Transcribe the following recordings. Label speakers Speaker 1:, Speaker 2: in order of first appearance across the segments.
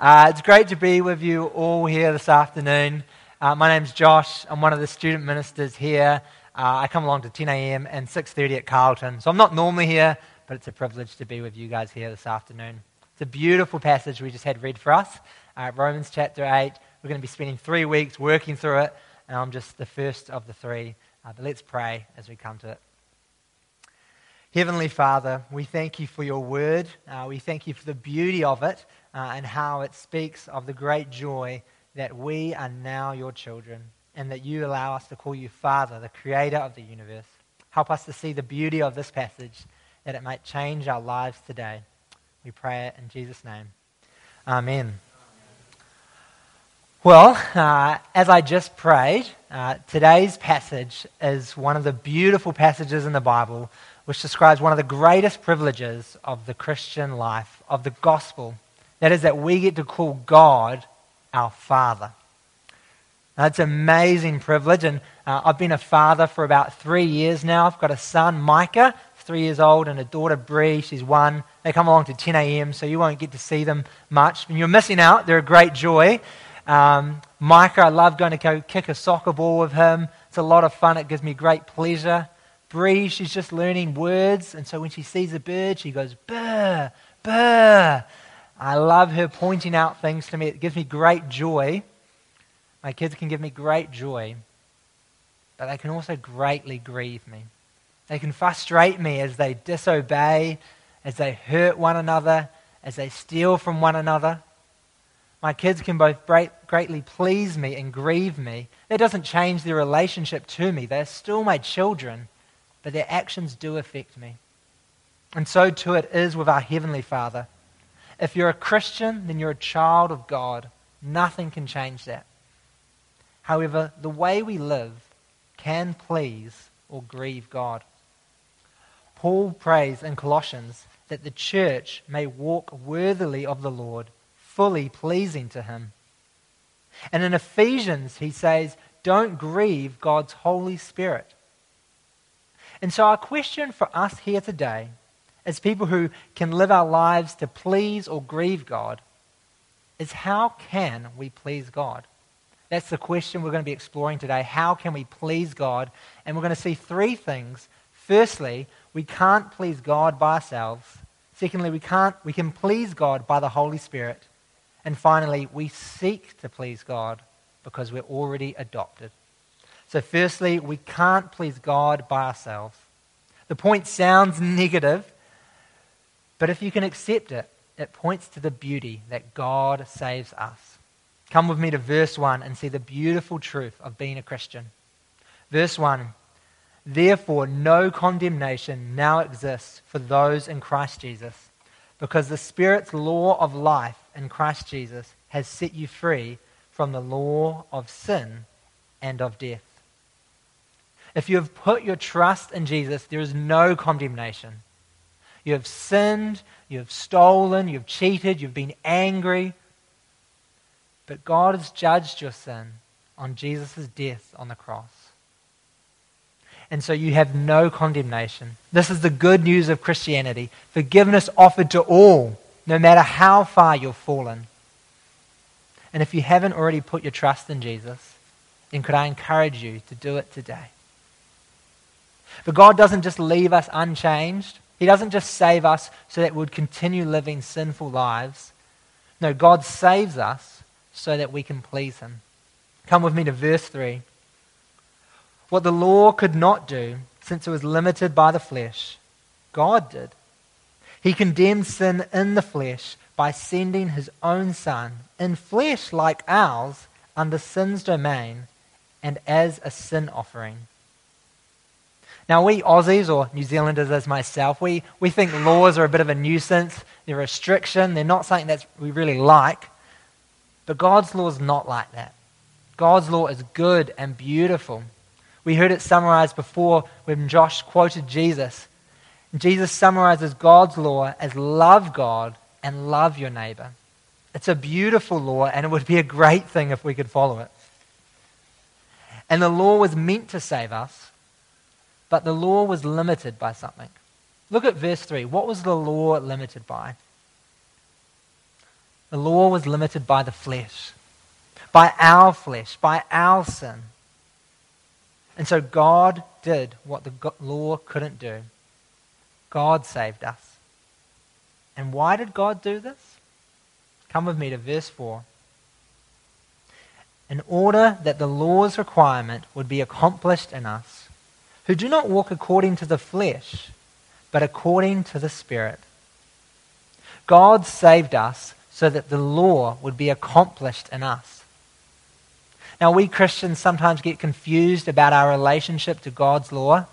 Speaker 1: Uh, it's great to be with you all here this afternoon. Uh, my name's Josh. I'm one of the student ministers here. Uh, I come along to 10 a.m. and 6:30 at Carlton, so I'm not normally here, but it's a privilege to be with you guys here this afternoon. It's a beautiful passage we just had read for us, uh, Romans chapter 8. We're going to be spending three weeks working through it, and I'm just the first of the three. Uh, but let's pray as we come to it. Heavenly Father, we thank you for your word. Uh, we thank you for the beauty of it uh, and how it speaks of the great joy that we are now your children and that you allow us to call you Father, the creator of the universe. Help us to see the beauty of this passage that it might change our lives today. We pray it in Jesus' name. Amen. Well, uh, as I just prayed, uh, today's passage is one of the beautiful passages in the Bible which describes one of the greatest privileges of the Christian life, of the gospel. That is, that we get to call God our Father. That's an amazing privilege, and uh, I've been a father for about three years now. I've got a son, Micah, three years old, and a daughter, Bree, she's one. They come along to 10 a.m., so you won't get to see them much. And you're missing out. They're a great joy. Um, Micah, I love going to go kick a soccer ball with him. It's a lot of fun. It gives me great pleasure. Bree, she's just learning words, and so when she sees a bird, she goes, burr, burr. I love her pointing out things to me. It gives me great joy. My kids can give me great joy, but they can also greatly grieve me. They can frustrate me as they disobey, as they hurt one another, as they steal from one another. My kids can both greatly please me and grieve me. That doesn't change their relationship to me. They're still my children but their actions do affect me. And so too it is with our Heavenly Father. If you're a Christian, then you're a child of God. Nothing can change that. However, the way we live can please or grieve God. Paul prays in Colossians that the church may walk worthily of the Lord, fully pleasing to Him. And in Ephesians, he says, Don't grieve God's Holy Spirit and so, our question for us here today, as people who can live our lives to please or grieve God, is how can we please God? That's the question we're going to be exploring today. How can we please God? And we're going to see three things. Firstly, we can't please God by ourselves. Secondly, we, can't, we can please God by the Holy Spirit. And finally, we seek to please God because we're already adopted. So, firstly, we can't please God by ourselves. The point sounds negative, but if you can accept it, it points to the beauty that God saves us. Come with me to verse 1 and see the beautiful truth of being a Christian. Verse 1 Therefore, no condemnation now exists for those in Christ Jesus, because the Spirit's law of life in Christ Jesus has set you free from the law of sin and of death. If you have put your trust in Jesus, there is no condemnation. You have sinned, you have stolen, you've cheated, you've been angry. But God has judged your sin on Jesus' death on the cross. And so you have no condemnation. This is the good news of Christianity forgiveness offered to all, no matter how far you've fallen. And if you haven't already put your trust in Jesus, then could I encourage you to do it today? But God doesn't just leave us unchanged. He doesn't just save us so that we'd continue living sinful lives. No, God saves us so that we can please Him. Come with me to verse 3. What the law could not do, since it was limited by the flesh, God did. He condemned sin in the flesh by sending His own Son, in flesh like ours, under sin's domain, and as a sin offering. Now, we Aussies, or New Zealanders as myself, we, we think laws are a bit of a nuisance. They're a restriction. They're not something that we really like. But God's law is not like that. God's law is good and beautiful. We heard it summarized before when Josh quoted Jesus. Jesus summarizes God's law as love God and love your neighbor. It's a beautiful law, and it would be a great thing if we could follow it. And the law was meant to save us, but the law was limited by something. Look at verse 3. What was the law limited by? The law was limited by the flesh, by our flesh, by our sin. And so God did what the law couldn't do. God saved us. And why did God do this? Come with me to verse 4. In order that the law's requirement would be accomplished in us, who do not walk according to the flesh, but according to the Spirit. God saved us so that the law would be accomplished in us. Now, we Christians sometimes get confused about our relationship to God's law.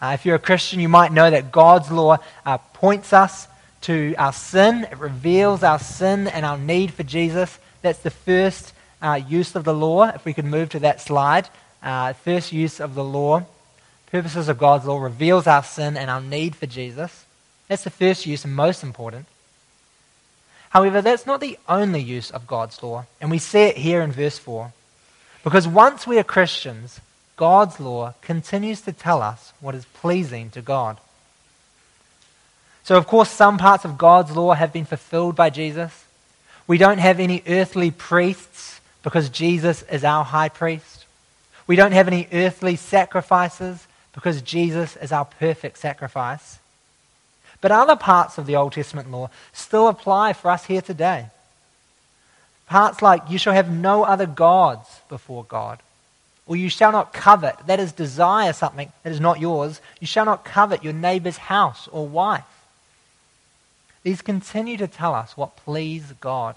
Speaker 1: Uh, if you're a Christian, you might know that God's law uh, points us to our sin, it reveals our sin and our need for Jesus. That's the first uh, use of the law. If we could move to that slide, uh, first use of the law, purposes of God's law, reveals our sin and our need for Jesus. That's the first use and most important. However, that's not the only use of God's law, and we see it here in verse 4. Because once we are Christians, God's law continues to tell us what is pleasing to God. So, of course, some parts of God's law have been fulfilled by Jesus. We don't have any earthly priests because Jesus is our high priest. We don't have any earthly sacrifices because Jesus is our perfect sacrifice. But other parts of the Old Testament law still apply for us here today. Parts like, you shall have no other gods before God. Or you shall not covet, that is, desire something that is not yours. You shall not covet your neighbor's house or wife. These continue to tell us what pleased God.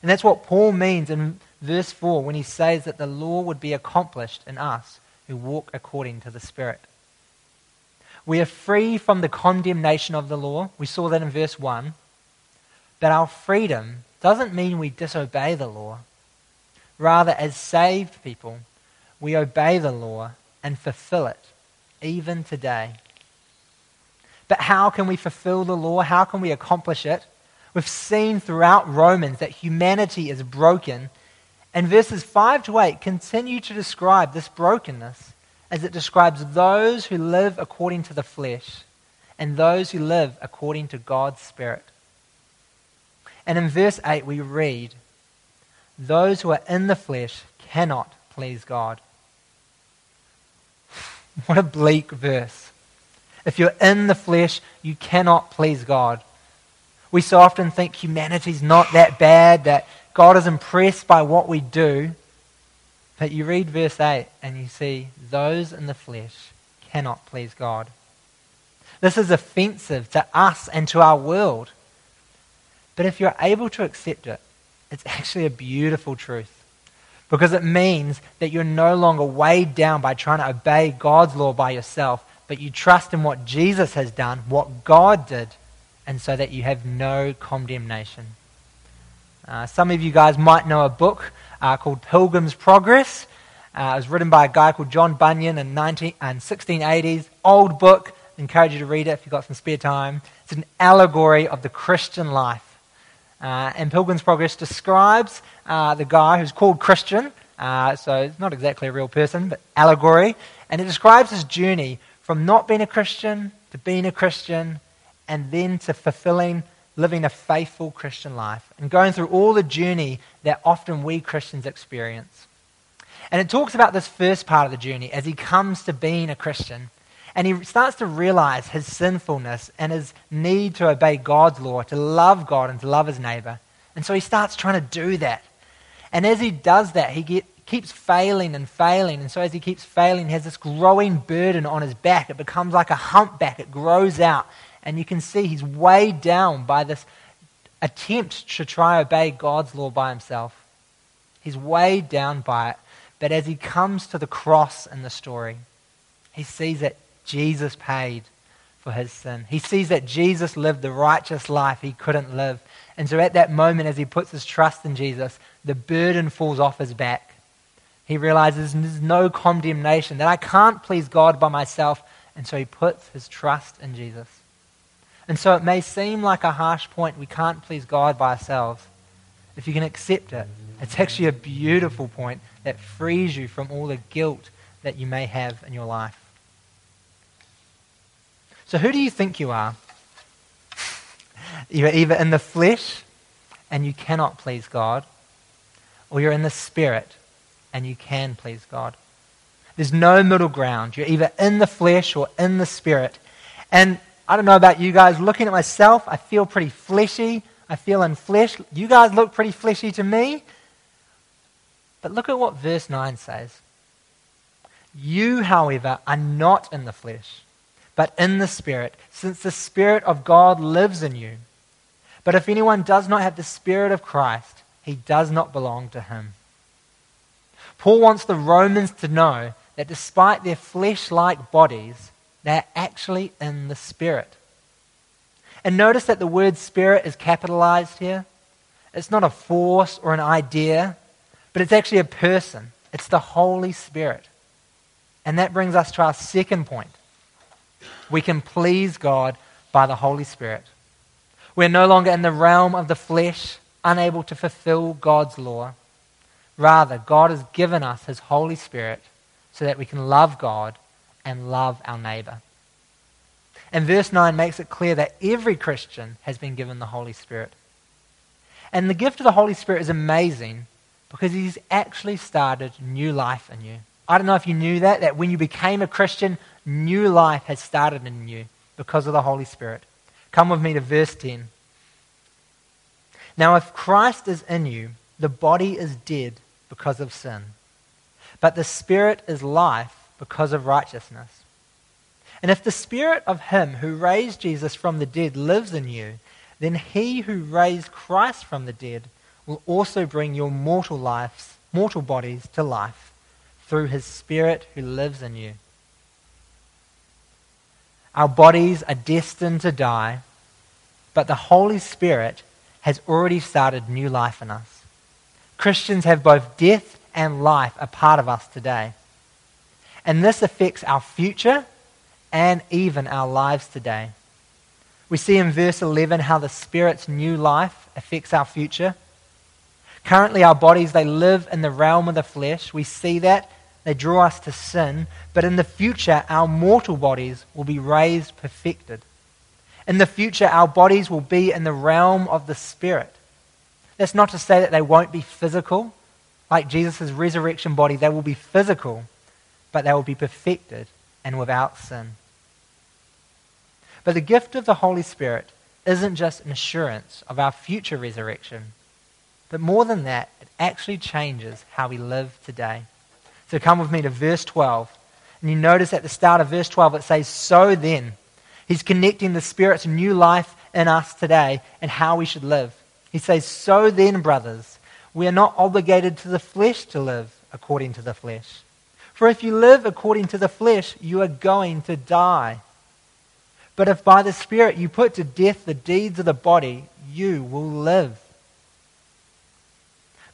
Speaker 1: And that's what Paul means in verse 4 when he says that the law would be accomplished in us who walk according to the Spirit. We are free from the condemnation of the law. We saw that in verse 1. But our freedom doesn't mean we disobey the law. Rather, as saved people, we obey the law and fulfill it, even today. But how can we fulfill the law? How can we accomplish it? We've seen throughout Romans that humanity is broken. And verses 5 to 8 continue to describe this brokenness as it describes those who live according to the flesh and those who live according to God's Spirit. And in verse 8, we read, Those who are in the flesh cannot please God. What a bleak verse. If you're in the flesh, you cannot please God. We so often think humanity's not that bad, that God is impressed by what we do. But you read verse 8 and you see those in the flesh cannot please God. This is offensive to us and to our world. But if you're able to accept it, it's actually a beautiful truth. Because it means that you're no longer weighed down by trying to obey God's law by yourself, but you trust in what Jesus has done, what God did, and so that you have no condemnation. Uh, some of you guys might know a book uh, called Pilgrim's Progress. Uh, it was written by a guy called John Bunyan in, 19, in 1680s. Old book. encourage you to read it if you've got some spare time. It's an allegory of the Christian life. Uh, and Pilgrim's Progress describes uh, the guy who's called Christian. Uh, so it's not exactly a real person, but allegory. And it describes his journey from not being a Christian to being a Christian and then to fulfilling living a faithful Christian life and going through all the journey that often we Christians experience. And it talks about this first part of the journey as he comes to being a Christian. And he starts to realize his sinfulness and his need to obey God's law, to love God and to love his neighbor. And so he starts trying to do that. And as he does that, he get, keeps failing and failing. And so as he keeps failing, he has this growing burden on his back. It becomes like a humpback, it grows out. And you can see he's weighed down by this attempt to try to obey God's law by himself. He's weighed down by it. But as he comes to the cross in the story, he sees that Jesus paid for his sin. He sees that Jesus lived the righteous life he couldn't live. And so at that moment, as he puts his trust in Jesus, the burden falls off his back. He realizes there's no condemnation, that I can't please God by myself. And so he puts his trust in Jesus. And so it may seem like a harsh point. We can't please God by ourselves. If you can accept it, it's actually a beautiful point that frees you from all the guilt that you may have in your life. So, who do you think you are? You're either in the flesh and you cannot please God, or you're in the Spirit and you can please God. There's no middle ground. You're either in the flesh or in the Spirit. And I don't know about you guys, looking at myself, I feel pretty fleshy. I feel in flesh. You guys look pretty fleshy to me. But look at what verse 9 says. You, however, are not in the flesh, but in the Spirit, since the Spirit of God lives in you. But if anyone does not have the Spirit of Christ, he does not belong to him. Paul wants the Romans to know that despite their flesh like bodies, they're actually in the Spirit. And notice that the word Spirit is capitalized here. It's not a force or an idea, but it's actually a person. It's the Holy Spirit. And that brings us to our second point. We can please God by the Holy Spirit. We're no longer in the realm of the flesh, unable to fulfill God's law. Rather, God has given us His Holy Spirit so that we can love God and love our neighbor. And verse 9 makes it clear that every Christian has been given the Holy Spirit. And the gift of the Holy Spirit is amazing because He's actually started new life in you. I don't know if you knew that, that when you became a Christian, new life has started in you because of the Holy Spirit. Come with me to verse 10. Now, if Christ is in you, the body is dead because of sin, but the Spirit is life because of righteousness. And if the Spirit of Him who raised Jesus from the dead lives in you, then He who raised Christ from the dead will also bring your mortal lives, mortal bodies to life through His Spirit who lives in you. Our bodies are destined to die, but the Holy Spirit has already started new life in us. Christians have both death and life a part of us today. And this affects our future and even our lives today. We see in verse 11 how the Spirit's new life affects our future. Currently, our bodies, they live in the realm of the flesh. We see that. They draw us to sin. But in the future, our mortal bodies will be raised perfected. In the future, our bodies will be in the realm of the Spirit. That's not to say that they won't be physical. Like Jesus' resurrection body, they will be physical, but they will be perfected and without sin. But the gift of the Holy Spirit isn't just an assurance of our future resurrection, but more than that, it actually changes how we live today. So come with me to verse 12. And you notice at the start of verse 12 it says, So then. He's connecting the Spirit's new life in us today and how we should live. He says, So then, brothers, we are not obligated to the flesh to live according to the flesh. For if you live according to the flesh, you are going to die. But if by the Spirit you put to death the deeds of the body, you will live.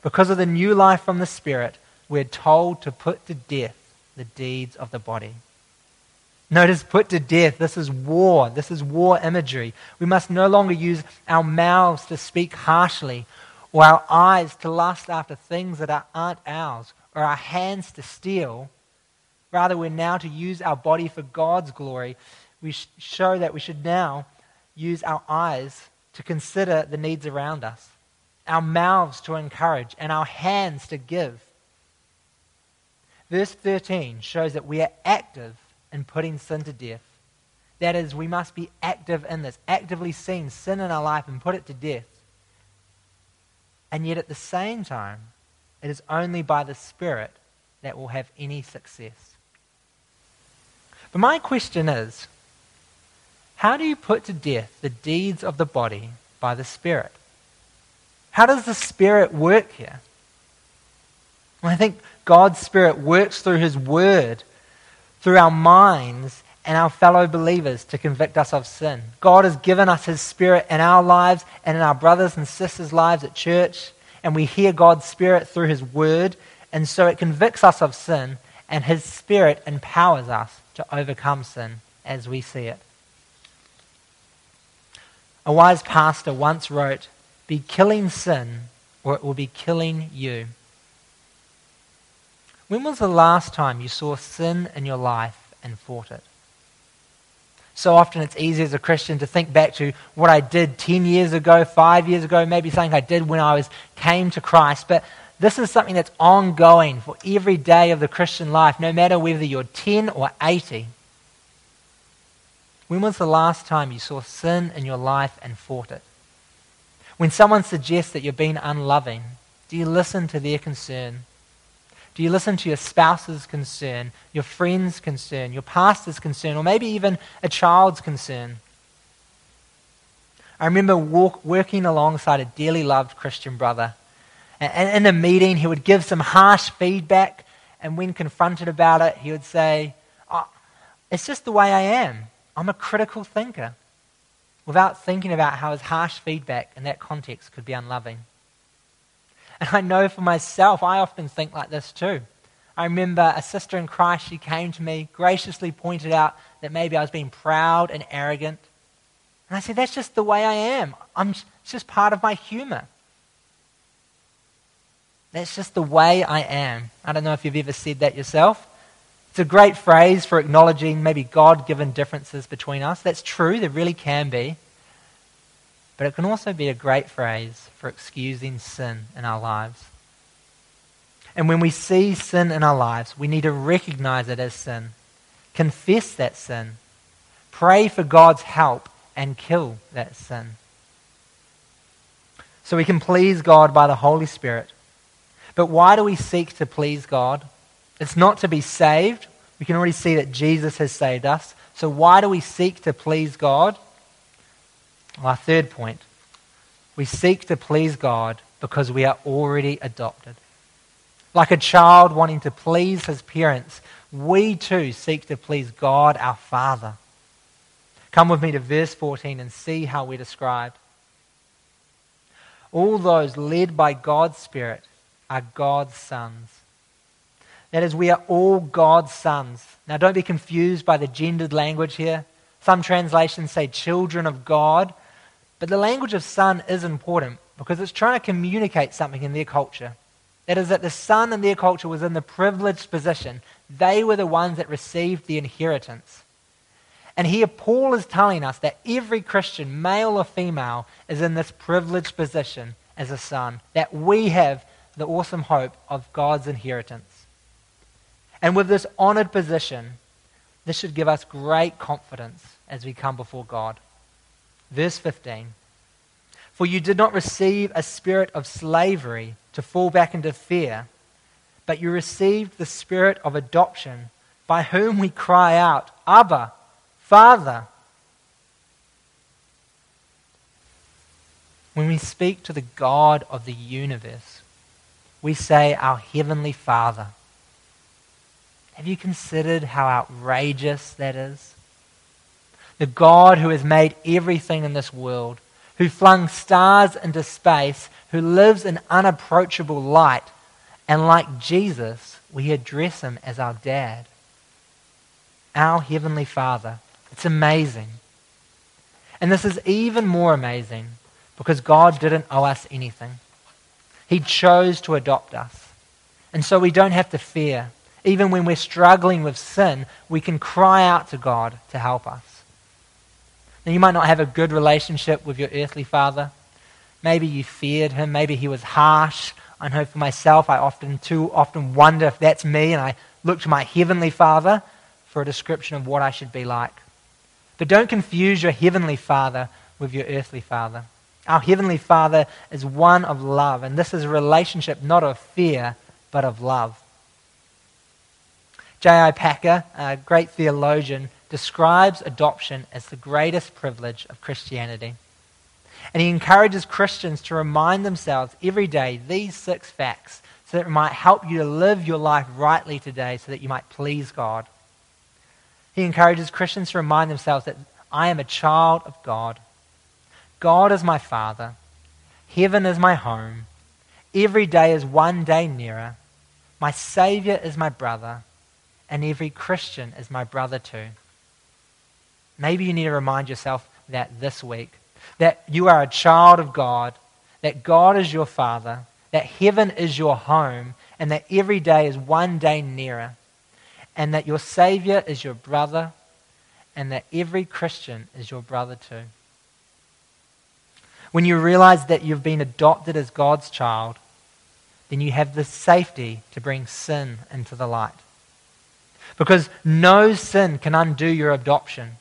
Speaker 1: Because of the new life from the Spirit, we're told to put to death the deeds of the body. Notice, put to death. This is war. This is war imagery. We must no longer use our mouths to speak harshly, or our eyes to lust after things that aren't ours, or our hands to steal. Rather, we're now to use our body for God's glory. We show that we should now use our eyes to consider the needs around us, our mouths to encourage, and our hands to give. Verse 13 shows that we are active in putting sin to death. That is, we must be active in this, actively seeing sin in our life and put it to death. And yet at the same time, it is only by the Spirit that we'll have any success. But my question is how do you put to death the deeds of the body by the Spirit? How does the Spirit work here? Well, I think God's Spirit works through His Word through our minds and our fellow believers to convict us of sin. God has given us His Spirit in our lives and in our brothers and sisters' lives at church, and we hear God's Spirit through His Word, and so it convicts us of sin, and His Spirit empowers us to overcome sin as we see it. A wise pastor once wrote, Be killing sin, or it will be killing you. When was the last time you saw sin in your life and fought it? So often it's easy as a Christian to think back to what I did 10 years ago, 5 years ago, maybe something I did when I was came to Christ. But this is something that's ongoing for every day of the Christian life, no matter whether you're 10 or 80. When was the last time you saw sin in your life and fought it? When someone suggests that you're being unloving, do you listen to their concern? Do you listen to your spouse's concern, your friend's concern, your pastor's concern, or maybe even a child's concern? I remember walk, working alongside a dearly loved Christian brother. And in a meeting, he would give some harsh feedback, and when confronted about it, he would say, oh, It's just the way I am. I'm a critical thinker. Without thinking about how his harsh feedback in that context could be unloving. And I know for myself, I often think like this too. I remember a sister in Christ, she came to me, graciously pointed out that maybe I was being proud and arrogant. And I said, That's just the way I am. I'm, it's just part of my humor. That's just the way I am. I don't know if you've ever said that yourself. It's a great phrase for acknowledging maybe God given differences between us. That's true, there really can be. But it can also be a great phrase for excusing sin in our lives. And when we see sin in our lives, we need to recognize it as sin, confess that sin, pray for God's help, and kill that sin. So we can please God by the Holy Spirit. But why do we seek to please God? It's not to be saved. We can already see that Jesus has saved us. So why do we seek to please God? Our third point we seek to please God because we are already adopted. Like a child wanting to please his parents, we too seek to please God our Father. Come with me to verse 14 and see how we're described. All those led by God's Spirit are God's sons. That is, we are all God's sons. Now, don't be confused by the gendered language here. Some translations say children of God, but the language of son is important because it's trying to communicate something in their culture. That is, that the son in their culture was in the privileged position. They were the ones that received the inheritance. And here, Paul is telling us that every Christian, male or female, is in this privileged position as a son, that we have the awesome hope of God's inheritance. And with this honored position, this should give us great confidence as we come before God. Verse 15 For you did not receive a spirit of slavery to fall back into fear, but you received the spirit of adoption, by whom we cry out, Abba, Father. When we speak to the God of the universe, we say, Our Heavenly Father. Have you considered how outrageous that is? The God who has made everything in this world, who flung stars into space, who lives in unapproachable light, and like Jesus, we address him as our dad, our Heavenly Father. It's amazing. And this is even more amazing because God didn't owe us anything. He chose to adopt us. And so we don't have to fear. Even when we're struggling with sin, we can cry out to God to help us. Now, you might not have a good relationship with your earthly father. Maybe you feared him. Maybe he was harsh. I know for myself, I often too often wonder if that's me, and I look to my heavenly father for a description of what I should be like. But don't confuse your heavenly father with your earthly father. Our heavenly father is one of love, and this is a relationship not of fear, but of love. J.I. Packer, a great theologian, describes adoption as the greatest privilege of Christianity. And he encourages Christians to remind themselves every day these six facts so that it might help you to live your life rightly today so that you might please God. He encourages Christians to remind themselves that I am a child of God. God is my Father. Heaven is my home. Every day is one day nearer. My Savior is my brother. And every Christian is my brother too. Maybe you need to remind yourself that this week. That you are a child of God, that God is your Father, that heaven is your home, and that every day is one day nearer, and that your Savior is your brother, and that every Christian is your brother too. When you realize that you've been adopted as God's child, then you have the safety to bring sin into the light. Because no sin can undo your adoption.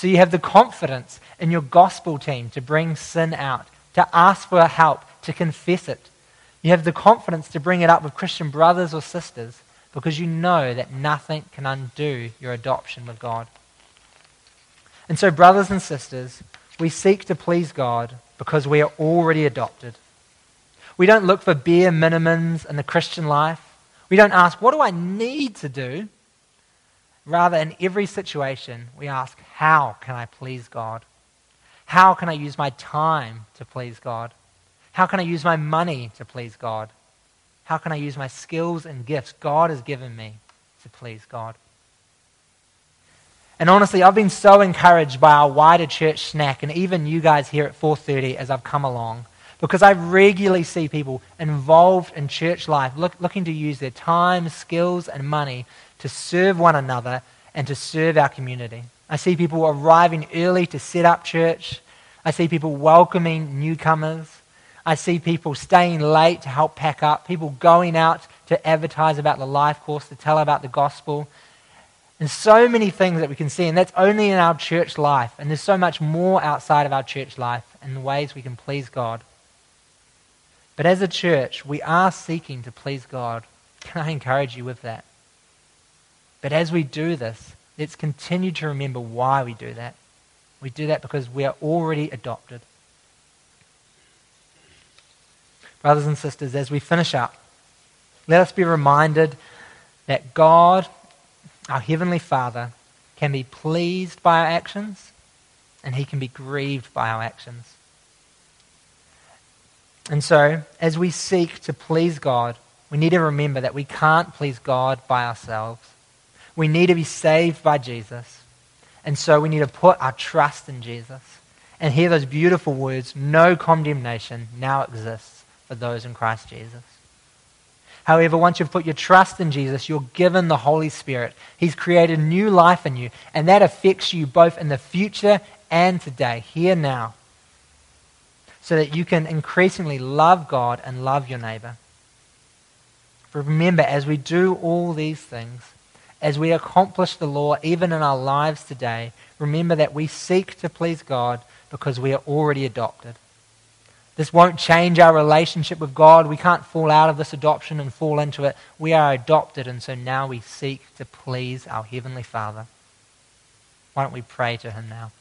Speaker 1: So you have the confidence in your gospel team to bring sin out, to ask for help, to confess it. You have the confidence to bring it up with Christian brothers or sisters because you know that nothing can undo your adoption with God. And so, brothers and sisters, we seek to please God because we are already adopted. We don't look for bare minimums in the Christian life. We don't ask, what do I need to do? Rather, in every situation, we ask, how can I please God? How can I use my time to please God? How can I use my money to please God? How can I use my skills and gifts God has given me to please God? And honestly, I've been so encouraged by our wider church snack and even you guys here at 4:30 as I've come along because I regularly see people involved in church life look, looking to use their time, skills, and money to serve one another and to serve our community. I see people arriving early to set up church. I see people welcoming newcomers. I see people staying late to help pack up, people going out to advertise about the life course, to tell about the gospel. And so many things that we can see, and that's only in our church life. And there's so much more outside of our church life and the ways we can please God. But as a church, we are seeking to please God. Can I encourage you with that? But as we do this, let's continue to remember why we do that. We do that because we are already adopted. Brothers and sisters, as we finish up, let us be reminded that God, our Heavenly Father, can be pleased by our actions and He can be grieved by our actions. And so, as we seek to please God, we need to remember that we can't please God by ourselves. We need to be saved by Jesus. And so we need to put our trust in Jesus and hear those beautiful words no condemnation now exists for those in Christ Jesus. However, once you've put your trust in Jesus, you're given the Holy Spirit. He's created new life in you, and that affects you both in the future and today, here now, so that you can increasingly love God and love your neighbor. Remember, as we do all these things, as we accomplish the law even in our lives today, remember that we seek to please God because we are already adopted. This won't change our relationship with God. We can't fall out of this adoption and fall into it. We are adopted, and so now we seek to please our Heavenly Father. Why don't we pray to Him now?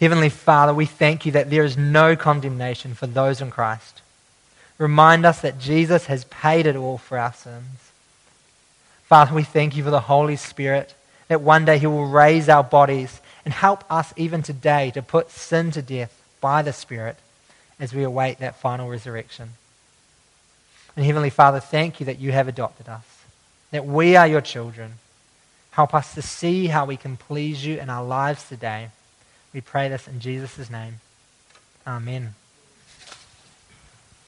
Speaker 1: Heavenly Father, we thank you that there is no condemnation for those in Christ. Remind us that Jesus has paid it all for our sins. Father, we thank you for the Holy Spirit, that one day He will raise our bodies and help us even today to put sin to death by the Spirit as we await that final resurrection. And Heavenly Father, thank you that you have adopted us, that we are your children. Help us to see how we can please you in our lives today. We pray this in Jesus' name. Amen.